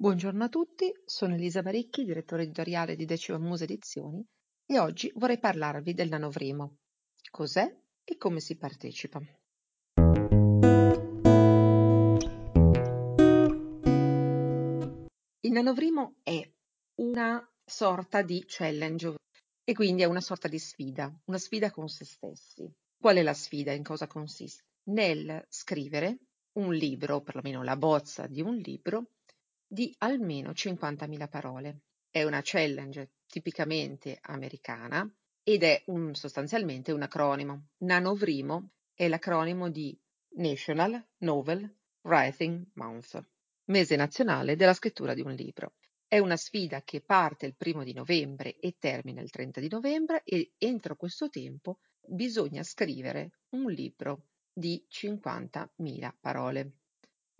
Buongiorno a tutti, sono Elisa Baricchi, direttore editoriale di Decima Musa Edizioni e oggi vorrei parlarvi del nanovrimo. Cos'è e come si partecipa? Il nanovrimo è una sorta di challenge e quindi è una sorta di sfida, una sfida con se stessi. Qual è la sfida? In cosa consiste? Nel scrivere un libro, perlomeno la bozza di un libro, di almeno 50.000 parole. È una challenge tipicamente americana ed è un, sostanzialmente un acronimo. Nanovrimo è l'acronimo di National Novel Writing Month, mese nazionale della scrittura di un libro. È una sfida che parte il primo di novembre e termina il 30 di novembre e entro questo tempo bisogna scrivere un libro di 50.000 parole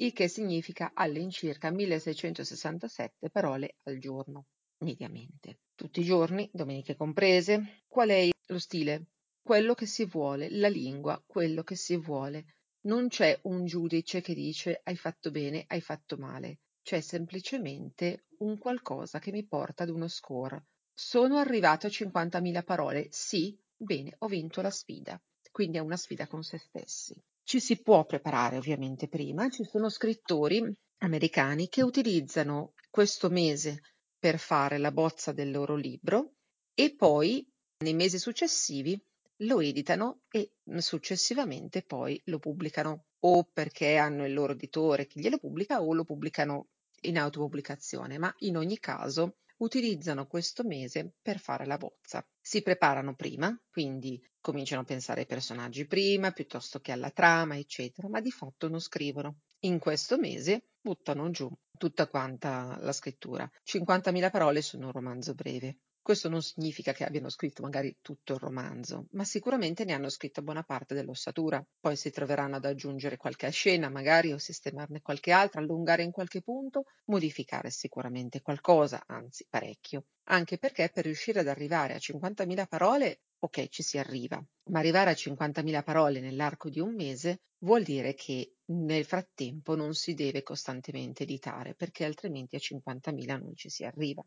il che significa all'incirca 1667 parole al giorno, mediamente. Tutti i giorni, domeniche comprese. Qual è lo stile? Quello che si vuole, la lingua, quello che si vuole. Non c'è un giudice che dice hai fatto bene, hai fatto male. C'è semplicemente un qualcosa che mi porta ad uno score. Sono arrivato a 50.000 parole? Sì, bene, ho vinto la sfida. Quindi è una sfida con se stessi. Ci si può preparare ovviamente prima, ci sono scrittori americani che utilizzano questo mese per fare la bozza del loro libro e poi nei mesi successivi lo editano e successivamente poi lo pubblicano. O perché hanno il loro editore che glielo pubblica o lo pubblicano in autopubblicazione, ma in ogni caso utilizzano questo mese per fare la bozza. Si preparano prima, quindi cominciano a pensare ai personaggi prima, piuttosto che alla trama, eccetera, ma di fatto non scrivono. In questo mese buttano giù tutta quanta la scrittura. 50.000 parole sono un romanzo breve. Questo non significa che abbiano scritto magari tutto il romanzo, ma sicuramente ne hanno scritto buona parte dell'ossatura. Poi si troveranno ad aggiungere qualche scena, magari, o sistemarne qualche altra, allungare in qualche punto, modificare sicuramente qualcosa, anzi parecchio. Anche perché per riuscire ad arrivare a 50.000 parole, ok, ci si arriva, ma arrivare a 50.000 parole nell'arco di un mese vuol dire che nel frattempo non si deve costantemente editare, perché altrimenti a 50.000 non ci si arriva.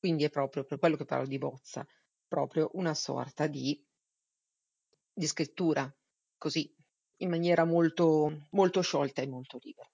Quindi è proprio per quello che parlo di bozza, proprio una sorta di, di scrittura, così, in maniera molto, molto sciolta e molto libera.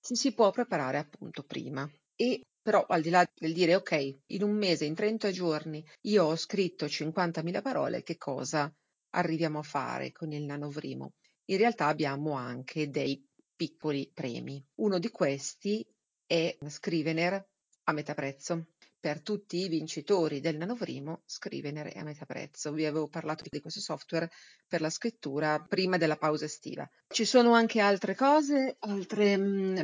Ci si può preparare appunto prima e però al di là del dire ok, in un mese, in 30 giorni, io ho scritto 50.000 parole, che cosa arriviamo a fare con il nanovrimo? In realtà abbiamo anche dei piccoli premi. Uno di questi è Scrivener a metà prezzo per tutti i vincitori del nanovrimo Scrivener è a metà prezzo. Vi avevo parlato di questo software per la scrittura prima della pausa estiva. Ci sono anche altre cose, altri mm,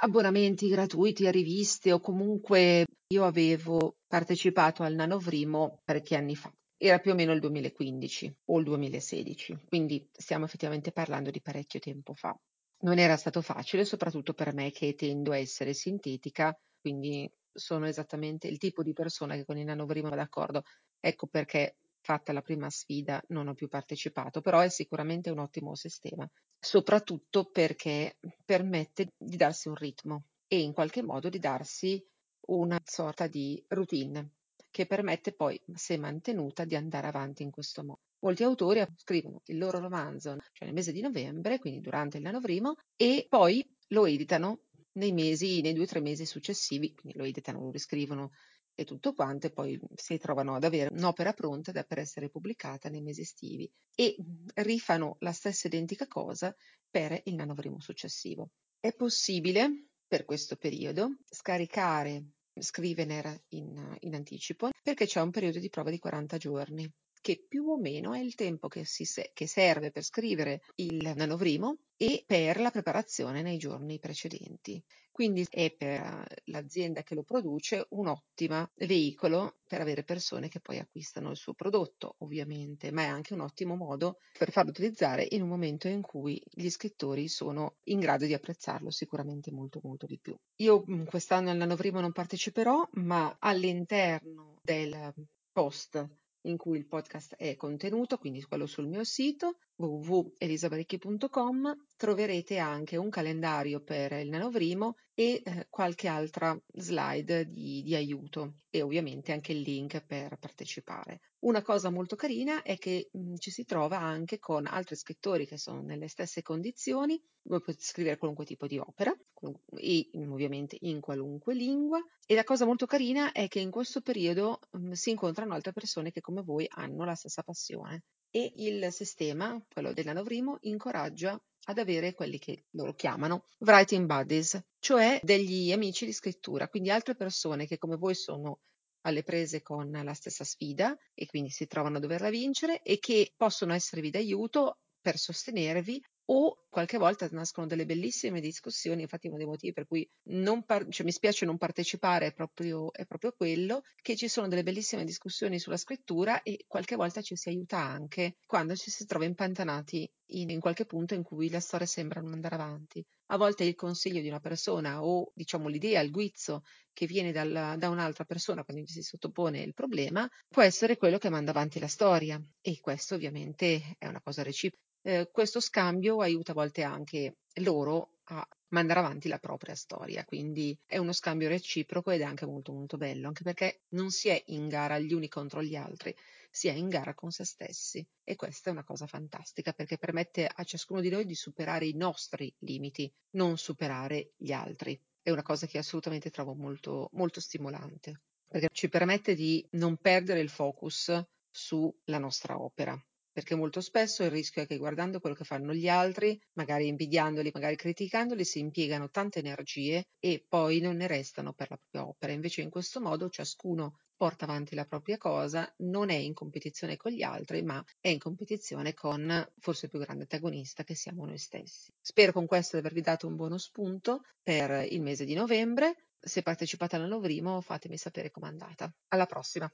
abbonamenti gratuiti a riviste o comunque io avevo partecipato al nanovrimo parecchi anni fa. Era più o meno il 2015 o il 2016, quindi stiamo effettivamente parlando di parecchio tempo fa. Non era stato facile, soprattutto per me che tendo a essere sintetica, quindi sono esattamente il tipo di persona che con il nanovrimo va d'accordo. Ecco perché fatta la prima sfida non ho più partecipato, però è sicuramente un ottimo sistema, soprattutto perché permette di darsi un ritmo e in qualche modo di darsi una sorta di routine che permette poi, se mantenuta, di andare avanti in questo modo. Molti autori scrivono il loro romanzo cioè nel mese di novembre, quindi durante il nanovrimo, e poi lo editano nei mesi, nei due o tre mesi successivi, quindi lo editano, lo riscrivono e tutto quanto, e poi si trovano ad avere un'opera pronta da per essere pubblicata nei mesi estivi e rifano la stessa identica cosa per il nanovrimo successivo. È possibile per questo periodo scaricare Scrivener in, in anticipo perché c'è un periodo di prova di 40 giorni che più o meno è il tempo che, si, che serve per scrivere il nanovrimo e per la preparazione nei giorni precedenti. Quindi è per l'azienda che lo produce un ottimo veicolo per avere persone che poi acquistano il suo prodotto, ovviamente, ma è anche un ottimo modo per farlo utilizzare in un momento in cui gli scrittori sono in grado di apprezzarlo sicuramente molto molto di più. Io mm, quest'anno al nanovrimo non parteciperò, ma all'interno del post in cui il podcast è contenuto, quindi quello sul mio sito, www.elisabarecchi.com troverete anche un calendario per il nanovrimo e eh, qualche altra slide di, di aiuto e ovviamente anche il link per partecipare. Una cosa molto carina è che mh, ci si trova anche con altri scrittori che sono nelle stesse condizioni, voi potete scrivere qualunque tipo di opera e ovviamente in qualunque lingua e la cosa molto carina è che in questo periodo mh, si incontrano altre persone che come voi hanno la stessa passione e il sistema, quello del nanovrimo, incoraggia ad avere quelli che loro chiamano writing buddies, cioè degli amici di scrittura, quindi altre persone che come voi sono alle prese con la stessa sfida e quindi si trovano a doverla vincere e che possono esservi d'aiuto per sostenervi o qualche volta nascono delle bellissime discussioni, infatti uno dei motivi per cui par- cioè, mi spiace non partecipare è proprio, è proprio, quello, che ci sono delle bellissime discussioni sulla scrittura e qualche volta ci si aiuta anche quando ci si trova impantanati in, in qualche punto in cui la storia sembra non andare avanti. A volte il consiglio di una persona o diciamo l'idea, il guizzo che viene dal, da un'altra persona quando si sottopone il problema può essere quello che manda avanti la storia e questo ovviamente è una cosa reciproca eh, questo scambio aiuta a volte anche loro a mandare avanti la propria storia, quindi è uno scambio reciproco ed è anche molto molto bello, anche perché non si è in gara gli uni contro gli altri, si è in gara con se stessi. E questa è una cosa fantastica perché permette a ciascuno di noi di superare i nostri limiti, non superare gli altri. È una cosa che assolutamente trovo molto, molto stimolante, perché ci permette di non perdere il focus sulla nostra opera, perché molto spesso il rischio è che guardando quello che fanno gli altri, magari invidiandoli, magari criticandoli, si impiegano tante energie e poi non ne restano per la propria opera. Invece in questo modo ciascuno porta avanti la propria cosa, non è in competizione con gli altri, ma è in competizione con forse il più grande antagonista che siamo noi stessi. Spero con questo di avervi dato un buono spunto per il mese di novembre. Se partecipate all'Anovrimo fatemi sapere com'è andata. Alla prossima!